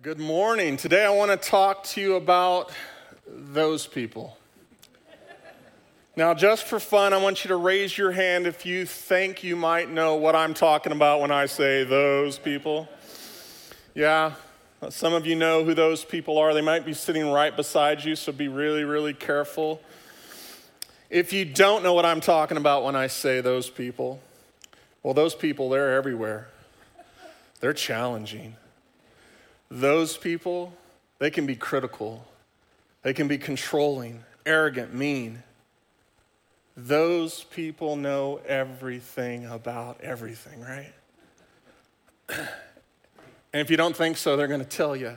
Good morning. Today I want to talk to you about those people. Now, just for fun, I want you to raise your hand if you think you might know what I'm talking about when I say those people. Yeah, some of you know who those people are. They might be sitting right beside you, so be really, really careful. If you don't know what I'm talking about when I say those people, well, those people, they're everywhere. They're challenging those people, they can be critical, they can be controlling, arrogant, mean. Those people know everything about everything, right? and if you don't think so, they're going to tell you.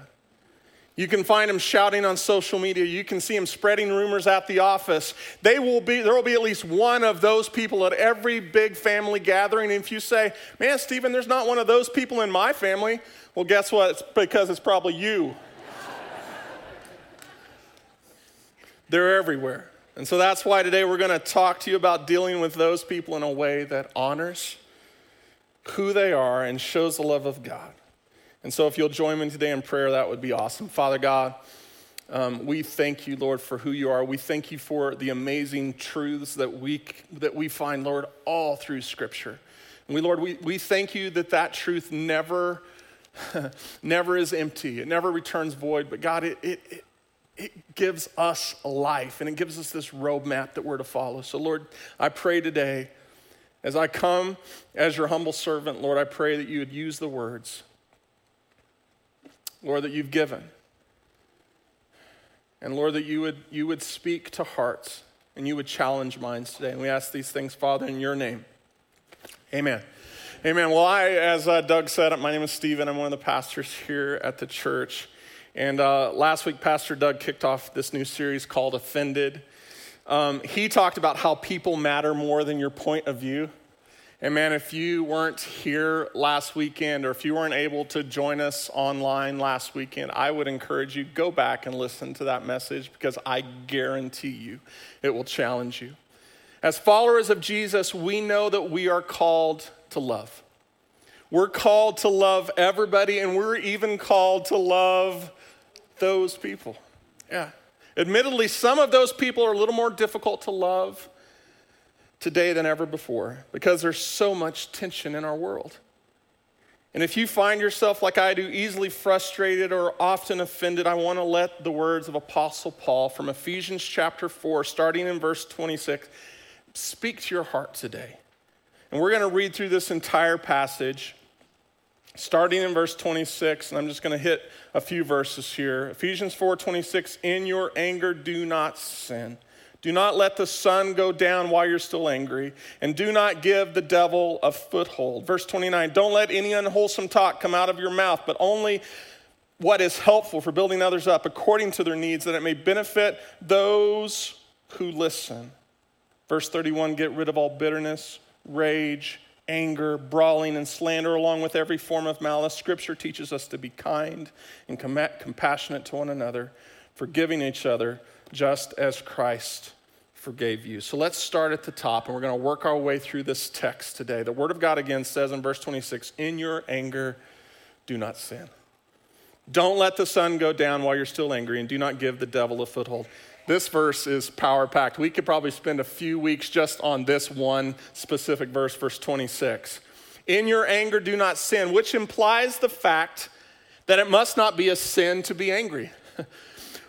You can find them shouting on social media. You can see them spreading rumors at the office. They will be, there will be at least one of those people at every big family gathering. And if you say, man, Stephen, there's not one of those people in my family, well, guess what? It's because it's probably you. They're everywhere. And so that's why today we're going to talk to you about dealing with those people in a way that honors who they are and shows the love of God. And so if you'll join me today in prayer, that would be awesome. Father God, um, we thank you, Lord, for who you are. We thank you for the amazing truths that we, that we find, Lord, all through Scripture. And we, Lord, we, we thank you that that truth never never is empty, it never returns void, but God, it, it, it, it gives us life and it gives us this roadmap that we're to follow. So, Lord, I pray today, as I come as your humble servant, Lord, I pray that you would use the words, Lord, that you've given. And Lord, that you would, you would speak to hearts and you would challenge minds today. And we ask these things, Father, in your name. Amen. Amen. Well, I, as uh, Doug said, my name is Stephen. I'm one of the pastors here at the church. And uh, last week, Pastor Doug kicked off this new series called Offended. Um, he talked about how people matter more than your point of view. And man, if you weren't here last weekend or if you weren't able to join us online last weekend, I would encourage you go back and listen to that message because I guarantee you it will challenge you. As followers of Jesus, we know that we are called to love. We're called to love everybody, and we're even called to love those people. Yeah. Admittedly, some of those people are a little more difficult to love today than ever before because there's so much tension in our world. And if you find yourself like I do, easily frustrated or often offended, I want to let the words of Apostle Paul from Ephesians chapter 4, starting in verse 26, speak to your heart today. And we're going to read through this entire passage, starting in verse 26, and I'm just going to hit a few verses here. Ephesians 4 26, in your anger, do not sin. Do not let the sun go down while you're still angry, and do not give the devil a foothold. Verse 29, don't let any unwholesome talk come out of your mouth, but only what is helpful for building others up according to their needs, that it may benefit those who listen. Verse 31, get rid of all bitterness rage, anger, brawling, and slander, along with every form of malice. Scripture teaches us to be kind and compassionate to one another, forgiving each other, just as Christ forgave you. So let's start at the top, and we're going to work our way through this text today. The Word of God again says in verse 26 In your anger, do not sin. Don't let the sun go down while you're still angry, and do not give the devil a foothold. This verse is power packed. We could probably spend a few weeks just on this one specific verse, verse 26. In your anger, do not sin, which implies the fact that it must not be a sin to be angry.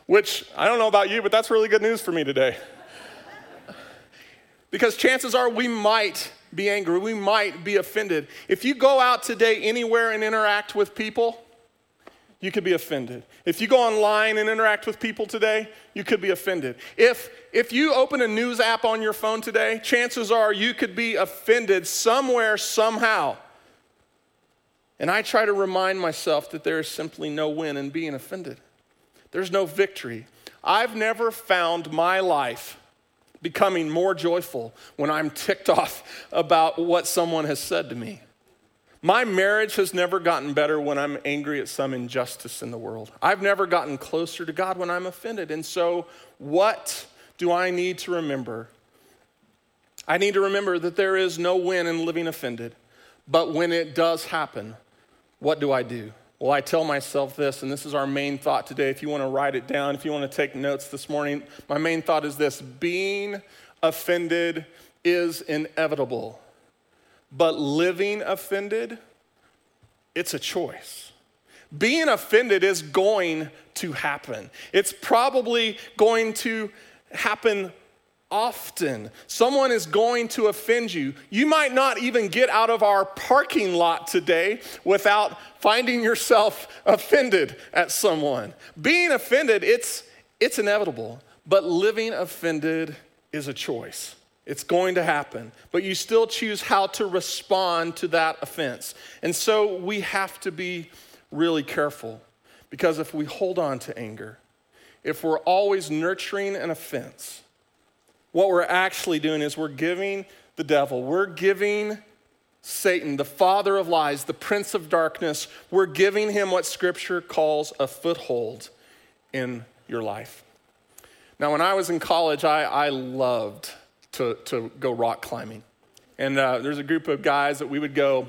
which I don't know about you, but that's really good news for me today. because chances are we might be angry, we might be offended. If you go out today anywhere and interact with people, you could be offended. If you go online and interact with people today, you could be offended. If, if you open a news app on your phone today, chances are you could be offended somewhere, somehow. And I try to remind myself that there is simply no win in being offended, there's no victory. I've never found my life becoming more joyful when I'm ticked off about what someone has said to me. My marriage has never gotten better when I'm angry at some injustice in the world. I've never gotten closer to God when I'm offended. And so, what do I need to remember? I need to remember that there is no win in living offended. But when it does happen, what do I do? Well, I tell myself this, and this is our main thought today. If you want to write it down, if you want to take notes this morning, my main thought is this being offended is inevitable, but living offended, it's a choice. Being offended is going to happen. It's probably going to happen often. Someone is going to offend you. You might not even get out of our parking lot today without finding yourself offended at someone. Being offended, it's, it's inevitable, but living offended is a choice. It's going to happen, but you still choose how to respond to that offense. And so we have to be really careful because if we hold on to anger, if we're always nurturing an offense, what we're actually doing is we're giving the devil, we're giving Satan, the father of lies, the prince of darkness, we're giving him what scripture calls a foothold in your life. Now, when I was in college, I, I loved to, to go rock climbing. And uh, there's a group of guys that we would go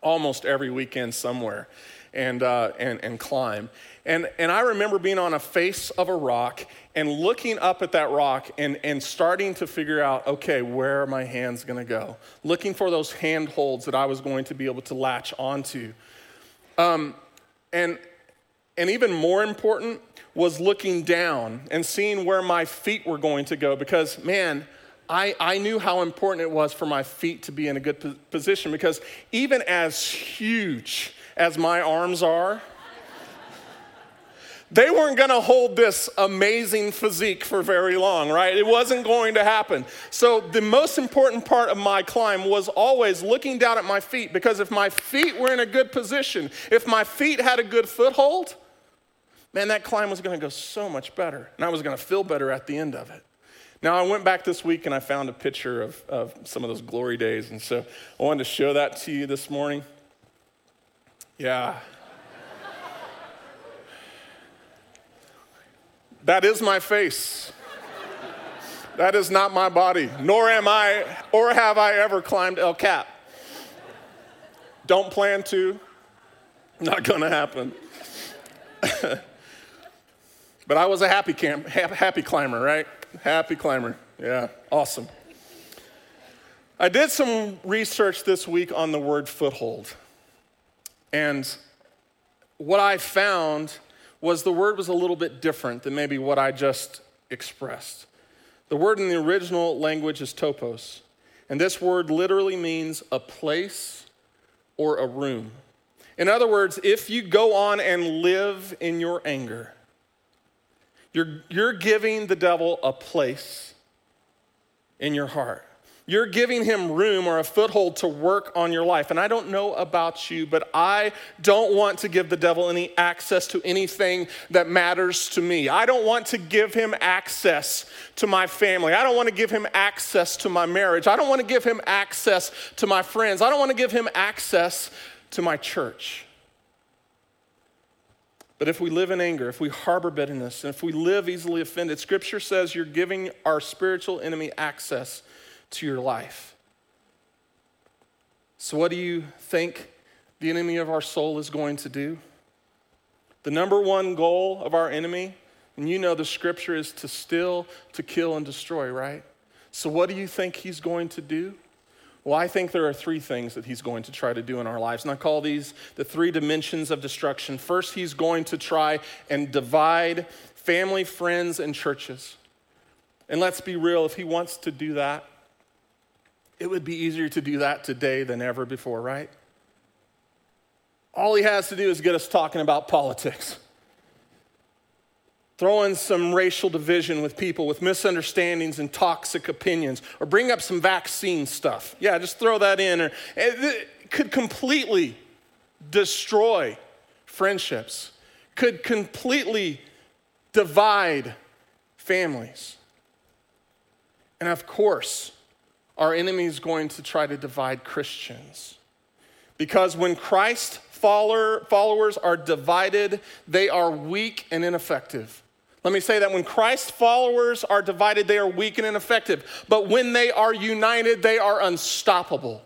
almost every weekend somewhere and, uh, and, and climb. And, and I remember being on a face of a rock and looking up at that rock and, and starting to figure out, okay, where are my hands gonna go? Looking for those handholds that I was going to be able to latch onto. Um, and, and even more important was looking down and seeing where my feet were going to go because, man, I, I knew how important it was for my feet to be in a good position because even as huge as my arms are, they weren't going to hold this amazing physique for very long, right? It wasn't going to happen. So, the most important part of my climb was always looking down at my feet because if my feet were in a good position, if my feet had a good foothold, man, that climb was going to go so much better. And I was going to feel better at the end of it. Now, I went back this week and I found a picture of, of some of those glory days. And so I wanted to show that to you this morning. Yeah. That is my face. That is not my body, nor am I, or have I ever climbed El Cap. Don't plan to, not gonna happen. but I was a happy, camp, happy climber, right? Happy climber. Yeah, awesome. I did some research this week on the word foothold. And what I found was the word was a little bit different than maybe what I just expressed. The word in the original language is topos. And this word literally means a place or a room. In other words, if you go on and live in your anger, you're, you're giving the devil a place in your heart. You're giving him room or a foothold to work on your life. And I don't know about you, but I don't want to give the devil any access to anything that matters to me. I don't want to give him access to my family. I don't want to give him access to my marriage. I don't want to give him access to my friends. I don't want to give him access to my church. But if we live in anger, if we harbor bitterness, and if we live easily offended, Scripture says you're giving our spiritual enemy access to your life. So, what do you think the enemy of our soul is going to do? The number one goal of our enemy, and you know the scripture is to steal, to kill, and destroy, right? So, what do you think he's going to do? Well, I think there are three things that he's going to try to do in our lives, and I call these the three dimensions of destruction. First, he's going to try and divide family, friends, and churches. And let's be real, if he wants to do that, it would be easier to do that today than ever before, right? All he has to do is get us talking about politics. Throw in some racial division with people with misunderstandings and toxic opinions, or bring up some vaccine stuff. Yeah, just throw that in. Or, it could completely destroy friendships, could completely divide families. And of course, our enemy is going to try to divide Christians. Because when Christ follower, followers are divided, they are weak and ineffective. Let me say that when Christ followers are divided, they are weak and ineffective. But when they are united, they are unstoppable.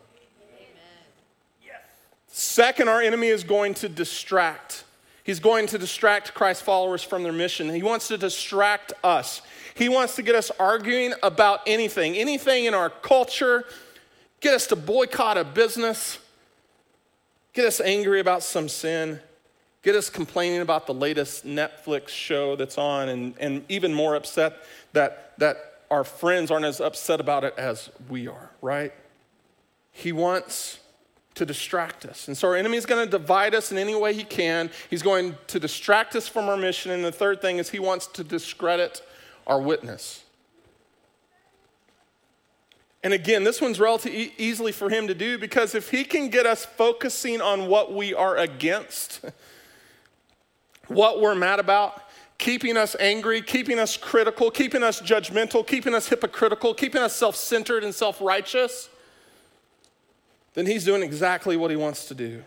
Yes. Second, our enemy is going to distract. He's going to distract Christ followers from their mission. He wants to distract us. He wants to get us arguing about anything, anything in our culture, get us to boycott a business, get us angry about some sin, get us complaining about the latest Netflix show that's on, and, and even more upset that, that our friends aren't as upset about it as we are, right? He wants to distract us. And so our enemy is going to divide us in any way he can. He's going to distract us from our mission. And the third thing is he wants to discredit our witness. And again, this one's relatively easily for him to do because if he can get us focusing on what we are against, what we're mad about, keeping us angry, keeping us critical, keeping us judgmental, keeping us hypocritical, keeping us self centered and self righteous, then he's doing exactly what he wants to do.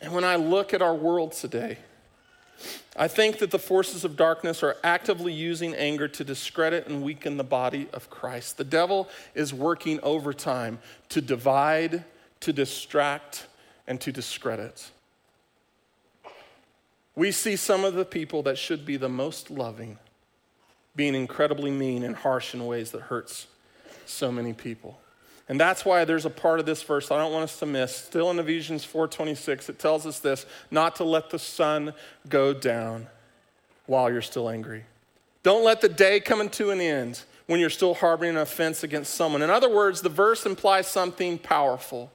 And when I look at our world today, I think that the forces of darkness are actively using anger to discredit and weaken the body of Christ. The devil is working overtime to divide, to distract, and to discredit. We see some of the people that should be the most loving being incredibly mean and harsh in ways that hurts so many people. And that's why there's a part of this verse I don't want us to miss. Still in Ephesians 4:26, it tells us this, not to let the sun go down while you're still angry. Don't let the day come to an end when you're still harboring an offense against someone. In other words, the verse implies something powerful.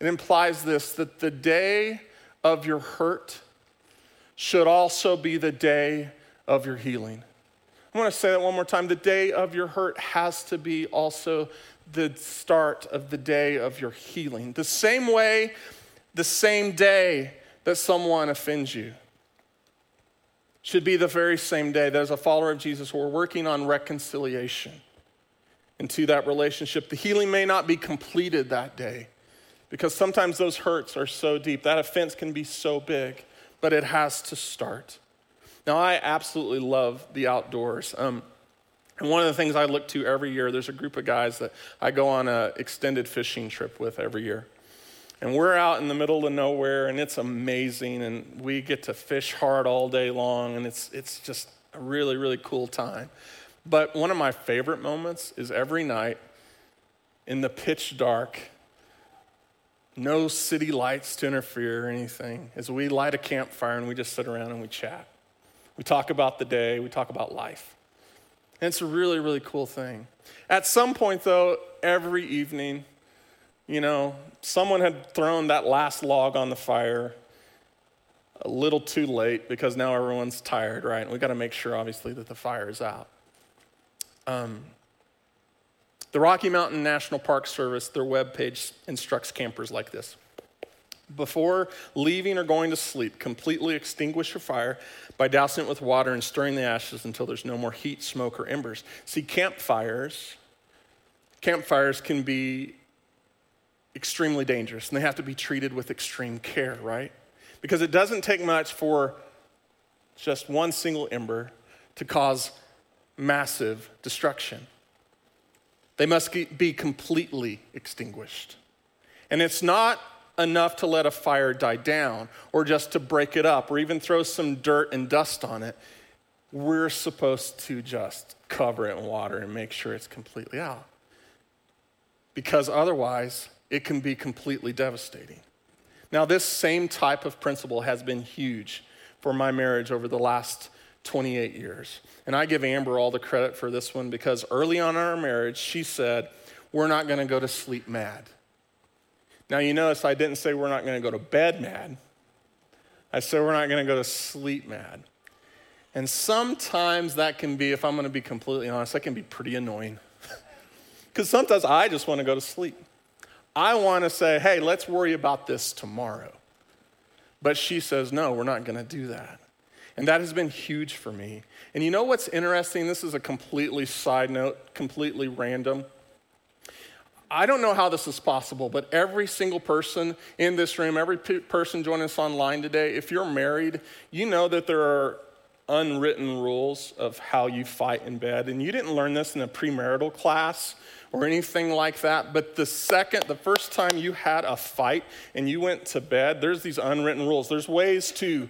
It implies this that the day of your hurt should also be the day of your healing. I want to say that one more time. The day of your hurt has to be also the start of the day of your healing. The same way, the same day that someone offends you should be the very same day that as a follower of Jesus, we're working on reconciliation into that relationship. The healing may not be completed that day because sometimes those hurts are so deep. That offense can be so big, but it has to start. Now, I absolutely love the outdoors. Um, and one of the things I look to every year, there's a group of guys that I go on an extended fishing trip with every year. And we're out in the middle of nowhere, and it's amazing. And we get to fish hard all day long, and it's, it's just a really, really cool time. But one of my favorite moments is every night in the pitch dark, no city lights to interfere or anything, as we light a campfire and we just sit around and we chat. We talk about the day, we talk about life. And it's a really, really cool thing. At some point, though, every evening, you know, someone had thrown that last log on the fire a little too late because now everyone's tired, right? And we got to make sure, obviously, that the fire is out. Um, the Rocky Mountain National Park Service, their webpage instructs campers like this. Before leaving or going to sleep, completely extinguish your fire by dousing it with water and stirring the ashes until there's no more heat, smoke, or embers. See, campfires, campfires can be extremely dangerous and they have to be treated with extreme care, right? Because it doesn't take much for just one single ember to cause massive destruction. They must be completely extinguished. And it's not enough to let a fire die down or just to break it up or even throw some dirt and dust on it. We're supposed to just cover it in water and make sure it's completely out. Because otherwise, it can be completely devastating. Now, this same type of principle has been huge for my marriage over the last 28 years. And I give Amber all the credit for this one because early on in our marriage, she said, We're not going to go to sleep mad. Now, you notice I didn't say we're not going to go to bed mad. I said we're not going to go to sleep mad. And sometimes that can be, if I'm going to be completely honest, that can be pretty annoying. Because sometimes I just want to go to sleep. I want to say, hey, let's worry about this tomorrow. But she says, no, we're not going to do that. And that has been huge for me. And you know what's interesting? This is a completely side note, completely random. I don't know how this is possible, but every single person in this room, every person joining us online today, if you're married, you know that there are unwritten rules of how you fight in bed. And you didn't learn this in a premarital class or anything like that. But the second, the first time you had a fight and you went to bed, there's these unwritten rules. There's ways to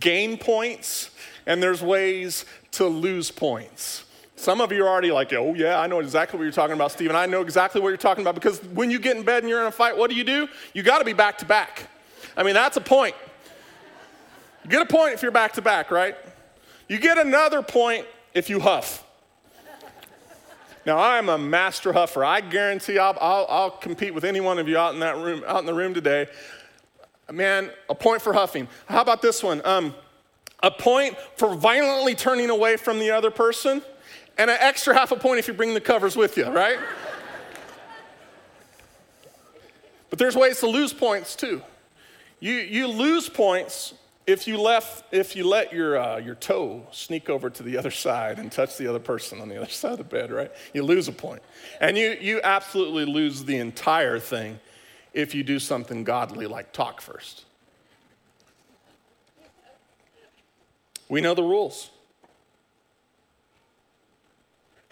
gain points and there's ways to lose points. Some of you are already like, oh, yeah, I know exactly what you're talking about, Stephen. I know exactly what you're talking about because when you get in bed and you're in a fight, what do you do? You got to be back to back. I mean, that's a point. You get a point if you're back to back, right? You get another point if you huff. Now, I'm a master huffer. I guarantee I'll, I'll, I'll, compete with any one of you out in that room, out in the room today. Man, a point for huffing. How about this one? Um, a point for violently turning away from the other person, and an extra half a point if you bring the covers with you, right? but there's ways to lose points too. You, you lose points if you, left, if you let your, uh, your toe sneak over to the other side and touch the other person on the other side of the bed, right? You lose a point. And you, you absolutely lose the entire thing if you do something godly like talk first. We know the rules.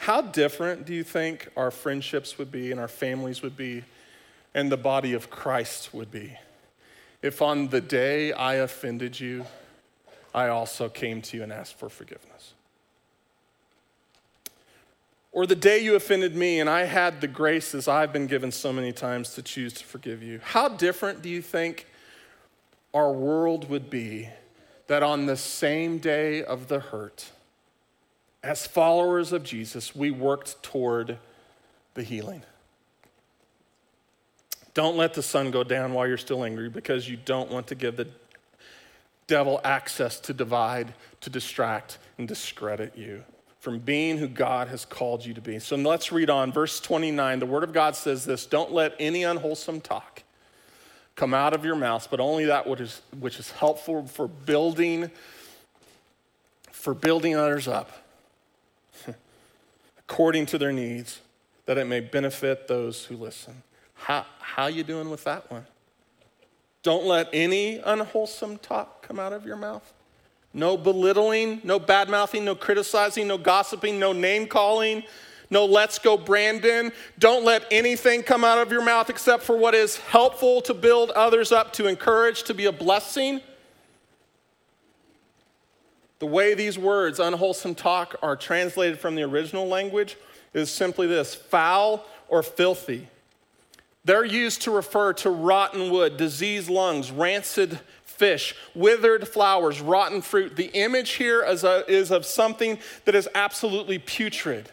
How different do you think our friendships would be and our families would be and the body of Christ would be if on the day I offended you, I also came to you and asked for forgiveness. Or the day you offended me and I had the graces I've been given so many times to choose to forgive you. How different do you think our world would be that on the same day of the hurt, as followers of Jesus, we worked toward the healing? Don't let the sun go down while you're still angry because you don't want to give the devil access to divide, to distract, and discredit you from being who God has called you to be. So let's read on. Verse 29, the Word of God says this Don't let any unwholesome talk come out of your mouth, but only that which is, which is helpful for building, for building others up according to their needs, that it may benefit those who listen. How, how you doing with that one? Don't let any unwholesome talk come out of your mouth. No belittling, no bad mouthing, no criticizing, no gossiping, no name calling, no let's go Brandon. Don't let anything come out of your mouth except for what is helpful to build others up, to encourage, to be a blessing. The way these words, unwholesome talk, are translated from the original language is simply this foul or filthy. They're used to refer to rotten wood, diseased lungs, rancid fish, withered flowers, rotten fruit. The image here is, a, is of something that is absolutely putrid,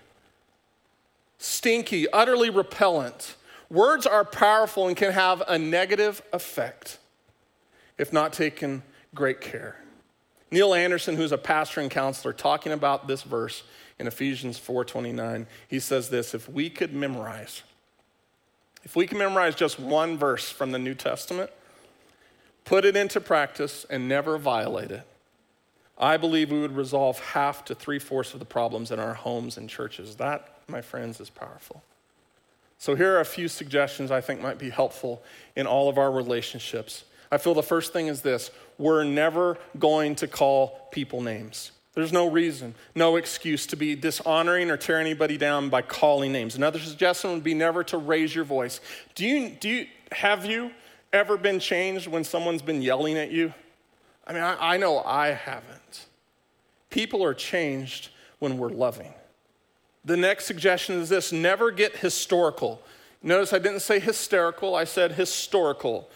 stinky, utterly repellent. Words are powerful and can have a negative effect if not taken great care. Neil Anderson, who's a pastor and counselor, talking about this verse in Ephesians 4:29, he says this, if we could memorize if we can memorize just one verse from the New Testament, put it into practice, and never violate it, I believe we would resolve half to three fourths of the problems in our homes and churches. That, my friends, is powerful. So, here are a few suggestions I think might be helpful in all of our relationships. I feel the first thing is this we're never going to call people names. There's no reason, no excuse to be dishonoring or tear anybody down by calling names. Another suggestion would be never to raise your voice. Do you, do you have you ever been changed when someone's been yelling at you? I mean, I, I know I haven't. People are changed when we're loving. The next suggestion is this never get historical. Notice I didn't say hysterical, I said historical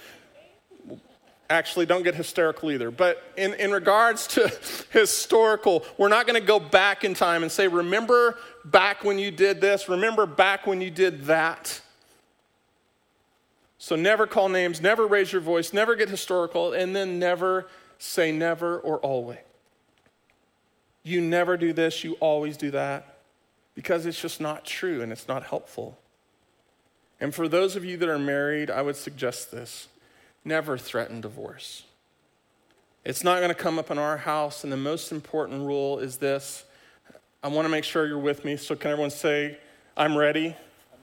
actually don't get hysterical either. But in, in regards to historical, we're not going to go back in time and say, remember back when you did this, remember back when you did that. So never call names, never raise your voice, never get historical, and then never say never or always. You never do this, you always do that, because it's just not true and it's not helpful. And for those of you that are married, I would suggest this never threaten divorce. It's not going to come up in our house. And the most important rule is this I want to make sure you're with me. So, can everyone say, I'm ready? I'm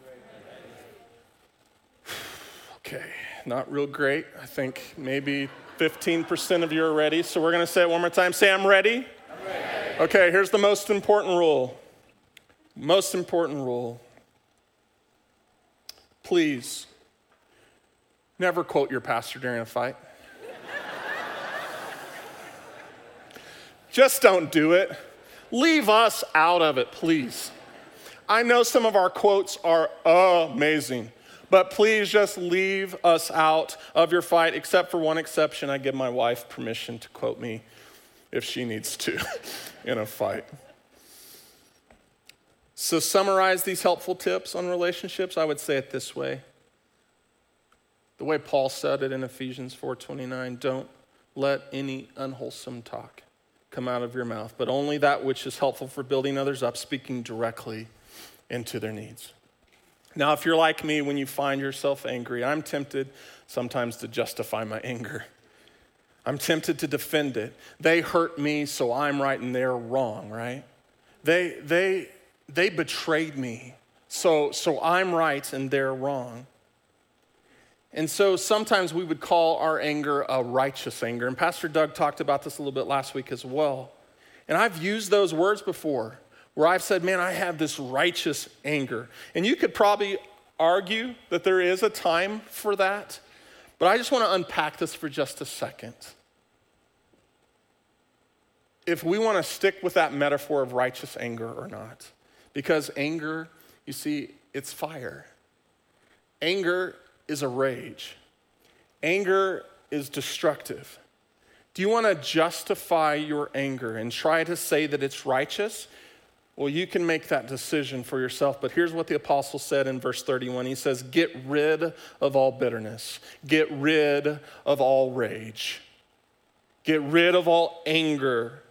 ready. okay, not real great. I think maybe 15% of you are ready. So, we're going to say it one more time. Say, I'm ready. I'm ready. Okay, here's the most important rule. Most important rule. Please never quote your pastor during a fight. Just don't do it. Leave us out of it, please. I know some of our quotes are amazing, but please just leave us out of your fight, except for one exception. I give my wife permission to quote me if she needs to in a fight. So, summarize these helpful tips on relationships. I would say it this way. The way Paul said it in Ephesians 4:29, don't let any unwholesome talk come out of your mouth, but only that which is helpful for building others up, speaking directly into their needs. Now, if you're like me, when you find yourself angry, I'm tempted sometimes to justify my anger. I'm tempted to defend it. They hurt me, so I'm right and they're wrong, right? They, they, they betrayed me, so, so I'm right and they're wrong. And so sometimes we would call our anger a righteous anger. And Pastor Doug talked about this a little bit last week as well. And I've used those words before where I've said, man, I have this righteous anger. And you could probably argue that there is a time for that, but I just want to unpack this for just a second. If we want to stick with that metaphor of righteous anger or not, because anger, you see, it's fire. Anger is a rage. Anger is destructive. Do you want to justify your anger and try to say that it's righteous? Well, you can make that decision for yourself, but here's what the apostle said in verse 31. He says, Get rid of all bitterness, get rid of all rage, get rid of all anger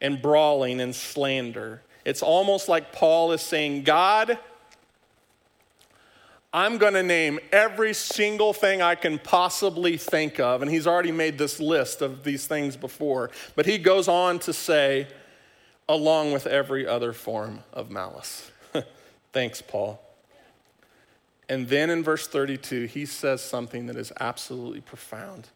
and brawling and slander. It's almost like Paul is saying, God, I'm going to name every single thing I can possibly think of. And he's already made this list of these things before. But he goes on to say, along with every other form of malice. Thanks, Paul. And then in verse 32, he says something that is absolutely profound.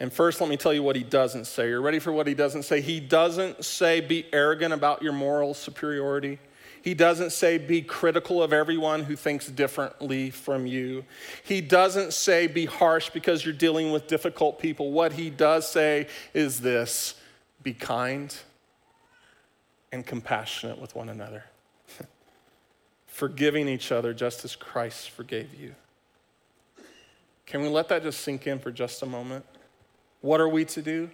And first, let me tell you what he doesn't say. You're ready for what he doesn't say? He doesn't say, be arrogant about your moral superiority. He doesn't say, be critical of everyone who thinks differently from you. He doesn't say, be harsh because you're dealing with difficult people. What he does say is this be kind and compassionate with one another, forgiving each other just as Christ forgave you. Can we let that just sink in for just a moment? What are we to do?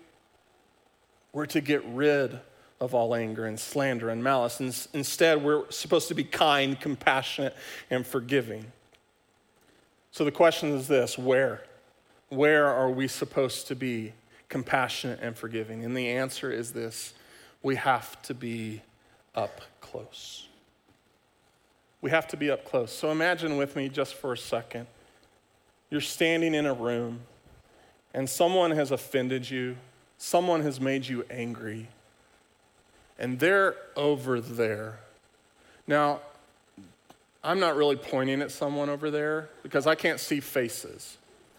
We're to get rid of all anger and slander and malice. And instead, we're supposed to be kind, compassionate, and forgiving. So the question is this where? Where are we supposed to be compassionate and forgiving? And the answer is this we have to be up close. We have to be up close. So imagine with me just for a second. You're standing in a room and someone has offended you, someone has made you angry and they're over there. Now, I'm not really pointing at someone over there because I can't see faces.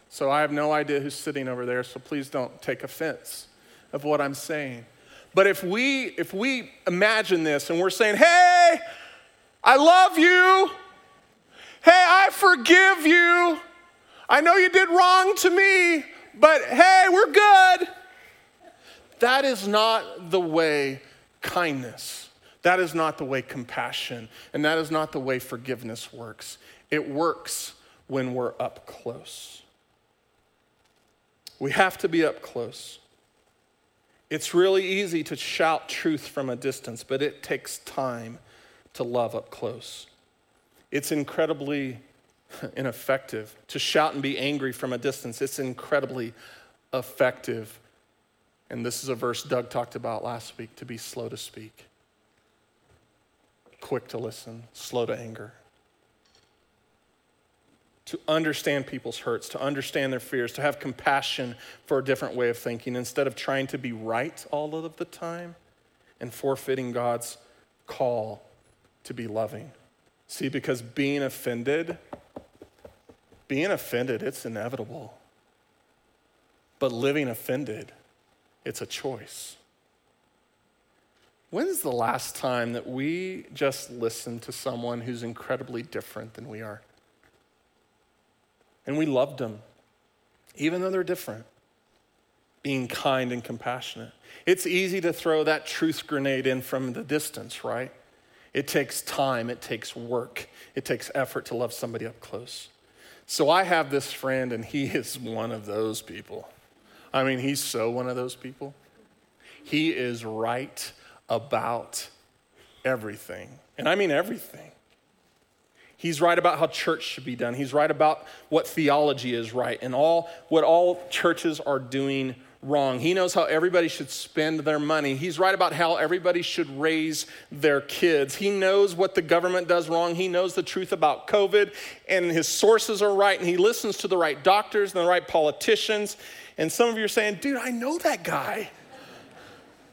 So I have no idea who's sitting over there, so please don't take offense of what I'm saying. But if we if we imagine this and we're saying, "Hey, I love you. Hey, I forgive you. I know you did wrong to me, but hey, we're good." That is not the way kindness. That is not the way compassion, and that is not the way forgiveness works. It works when we're up close. We have to be up close. It's really easy to shout truth from a distance, but it takes time to love up close. It's incredibly ineffective to shout and be angry from a distance. It's incredibly effective and this is a verse Doug talked about last week to be slow to speak, quick to listen, slow to anger. To understand people's hurts, to understand their fears, to have compassion for a different way of thinking instead of trying to be right all of the time and forfeiting God's call to be loving. See, because being offended, being offended, it's inevitable. But living offended, it's a choice. When's the last time that we just listened to someone who's incredibly different than we are? And we loved them, even though they're different, being kind and compassionate. It's easy to throw that truth grenade in from the distance, right? It takes time, it takes work, it takes effort to love somebody up close. So I have this friend, and he is one of those people. I mean, he's so one of those people. He is right about everything. And I mean everything. He's right about how church should be done. He's right about what theology is right and all what all churches are doing wrong. He knows how everybody should spend their money. He's right about how everybody should raise their kids. He knows what the government does wrong. He knows the truth about COVID, and his sources are right, and he listens to the right doctors and the right politicians. And some of you are saying, dude, I know that guy.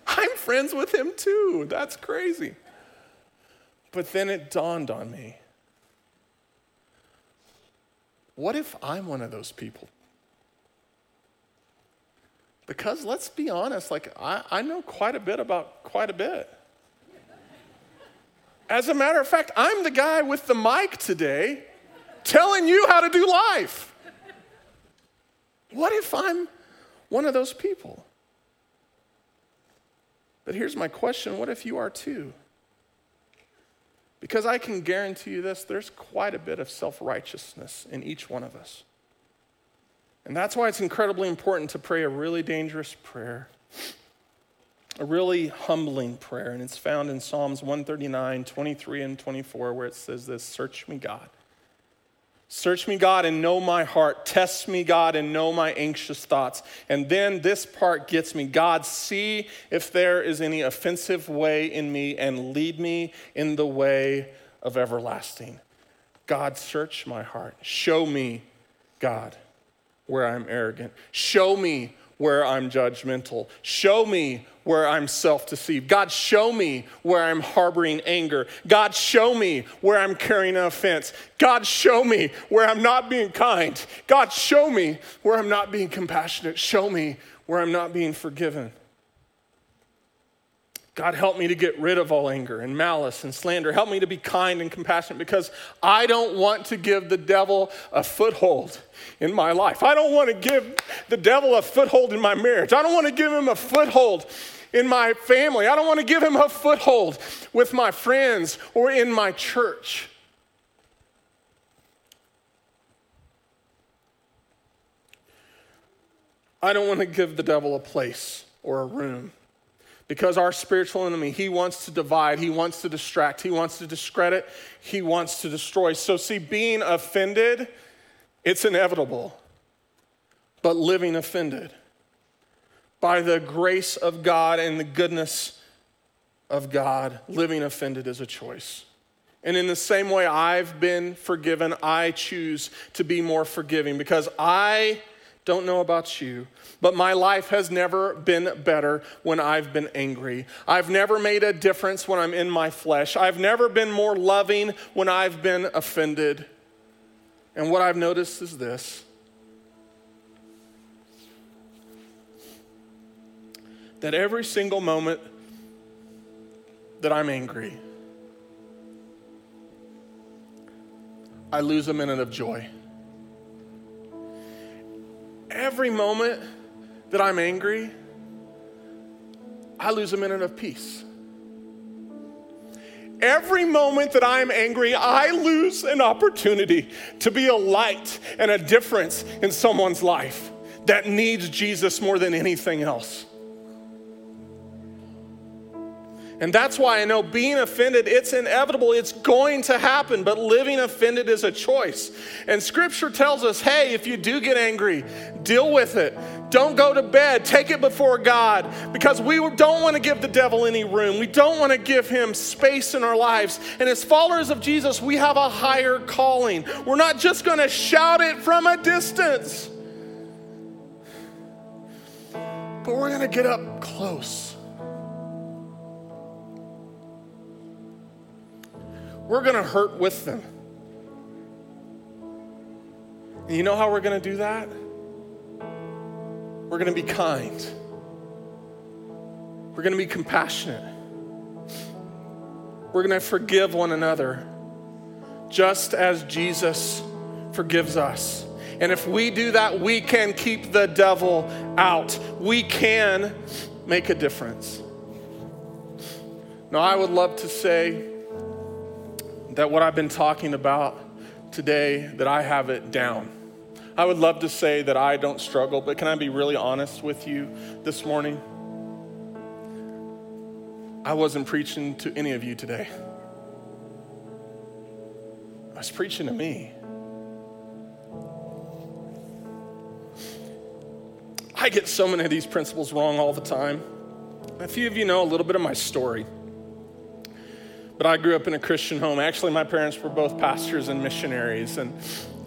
I'm friends with him too. That's crazy. But then it dawned on me what if I'm one of those people? Because let's be honest, like I, I know quite a bit about quite a bit. As a matter of fact, I'm the guy with the mic today telling you how to do life. What if I'm one of those people? But here's my question what if you are too? Because I can guarantee you this there's quite a bit of self righteousness in each one of us. And that's why it's incredibly important to pray a really dangerous prayer, a really humbling prayer. And it's found in Psalms 139, 23, and 24, where it says this Search me, God. Search me, God, and know my heart. Test me, God, and know my anxious thoughts. And then this part gets me God, see if there is any offensive way in me and lead me in the way of everlasting. God, search my heart. Show me, God where I'm arrogant. Show me where I'm judgmental. Show me where I'm self deceived. God, show me where I'm harboring anger. God, show me where I'm carrying an offense. God, show me where I'm not being kind. God, show me where I'm not being compassionate. Show me where I'm not being forgiven. God, help me to get rid of all anger and malice and slander. Help me to be kind and compassionate because I don't want to give the devil a foothold in my life. I don't want to give the devil a foothold in my marriage. I don't want to give him a foothold in my family. I don't want to give him a foothold with my friends or in my church. I don't want to give the devil a place or a room because our spiritual enemy, he wants to divide, he wants to distract, he wants to discredit, he wants to destroy. So, see, being offended, it's inevitable. But living offended by the grace of God and the goodness of God, living offended is a choice. And in the same way I've been forgiven, I choose to be more forgiving because I don't know about you, but my life has never been better when I've been angry. I've never made a difference when I'm in my flesh. I've never been more loving when I've been offended. And what I've noticed is this that every single moment that I'm angry, I lose a minute of joy every moment that I'm angry, I lose a minute of peace. Every moment that I'm angry, I lose an opportunity to be a light and a difference in someone's life that needs Jesus more than anything else. And that's why I know being offended, it's inevitable, it's going to happen, but living offended is a choice. And scripture tells us hey, if you do get angry, deal with it. Don't go to bed, take it before God, because we don't want to give the devil any room. We don't want to give him space in our lives. And as followers of Jesus, we have a higher calling. We're not just going to shout it from a distance, but we're going to get up close we're going to hurt with them. And you know how we're going to do that? We're going to be kind. We're going to be compassionate. We're going to forgive one another just as Jesus forgives us. And if we do that, we can keep the devil out. We can make a difference. Now, I would love to say that what I've been talking about today, that I have it down. I would love to say that I don't struggle, but can I be really honest with you this morning? I wasn't preaching to any of you today. I was preaching to me. I get so many of these principles wrong all the time. A few of you know a little bit of my story. But I grew up in a Christian home. Actually, my parents were both pastors and missionaries. And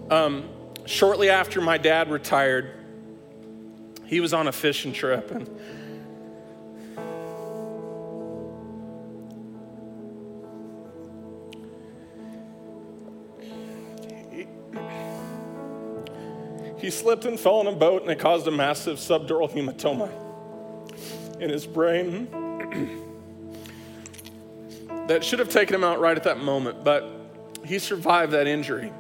um, shortly after my dad retired, he was on a fishing trip. And he slipped and fell in a boat, and it caused a massive subdural hematoma in his brain that should have taken him out right at that moment, but he survived that injury.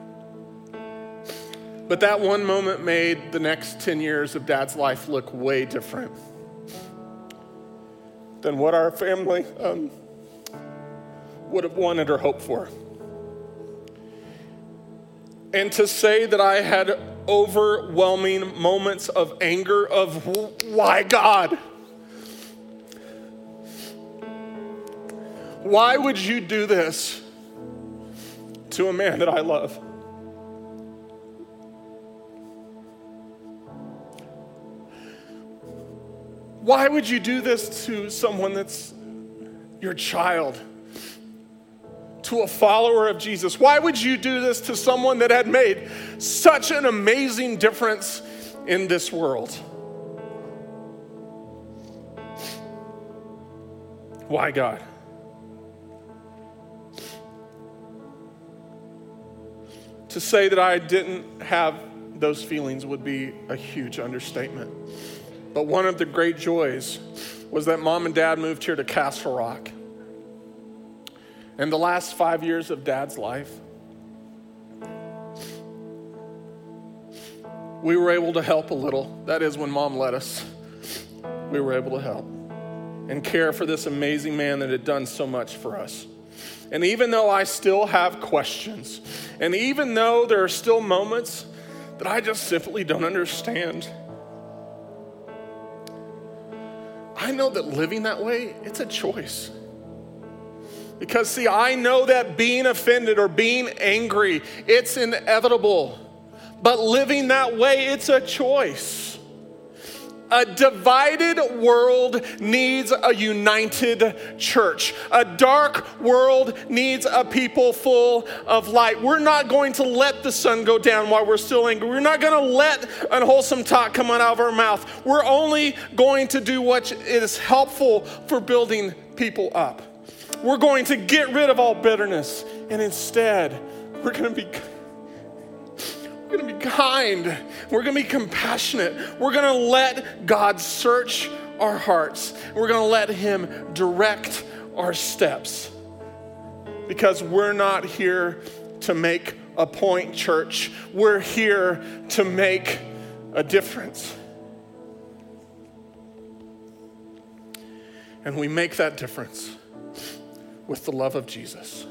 But that one moment made the next 10 years of dad's life look way different than what our family um, would have wanted or hoped for. And to say that I had overwhelming moments of anger of why God? Why would you do this to a man that I love? Why would you do this to someone that's your child? To a follower of Jesus? Why would you do this to someone that had made such an amazing difference in this world? Why, God? To say that I didn't have those feelings would be a huge understatement. But one of the great joys was that mom and dad moved here to Castle Rock. And the last five years of dad's life, we were able to help a little. That is when mom let us. We were able to help and care for this amazing man that had done so much for us. And even though I still have questions, and even though there are still moments that I just simply don't understand, I know that living that way, it's a choice. Because, see, I know that being offended or being angry, it's inevitable. But living that way, it's a choice. A divided world needs a united church. A dark world needs a people full of light. We're not going to let the sun go down while we're still angry. We're not going to let unwholesome talk come out of our mouth. We're only going to do what is helpful for building people up. We're going to get rid of all bitterness, and instead, we're going to be we're going to be kind. We're going to be compassionate. We're going to let God search our hearts. We're going to let Him direct our steps. Because we're not here to make a point, church. We're here to make a difference. And we make that difference with the love of Jesus.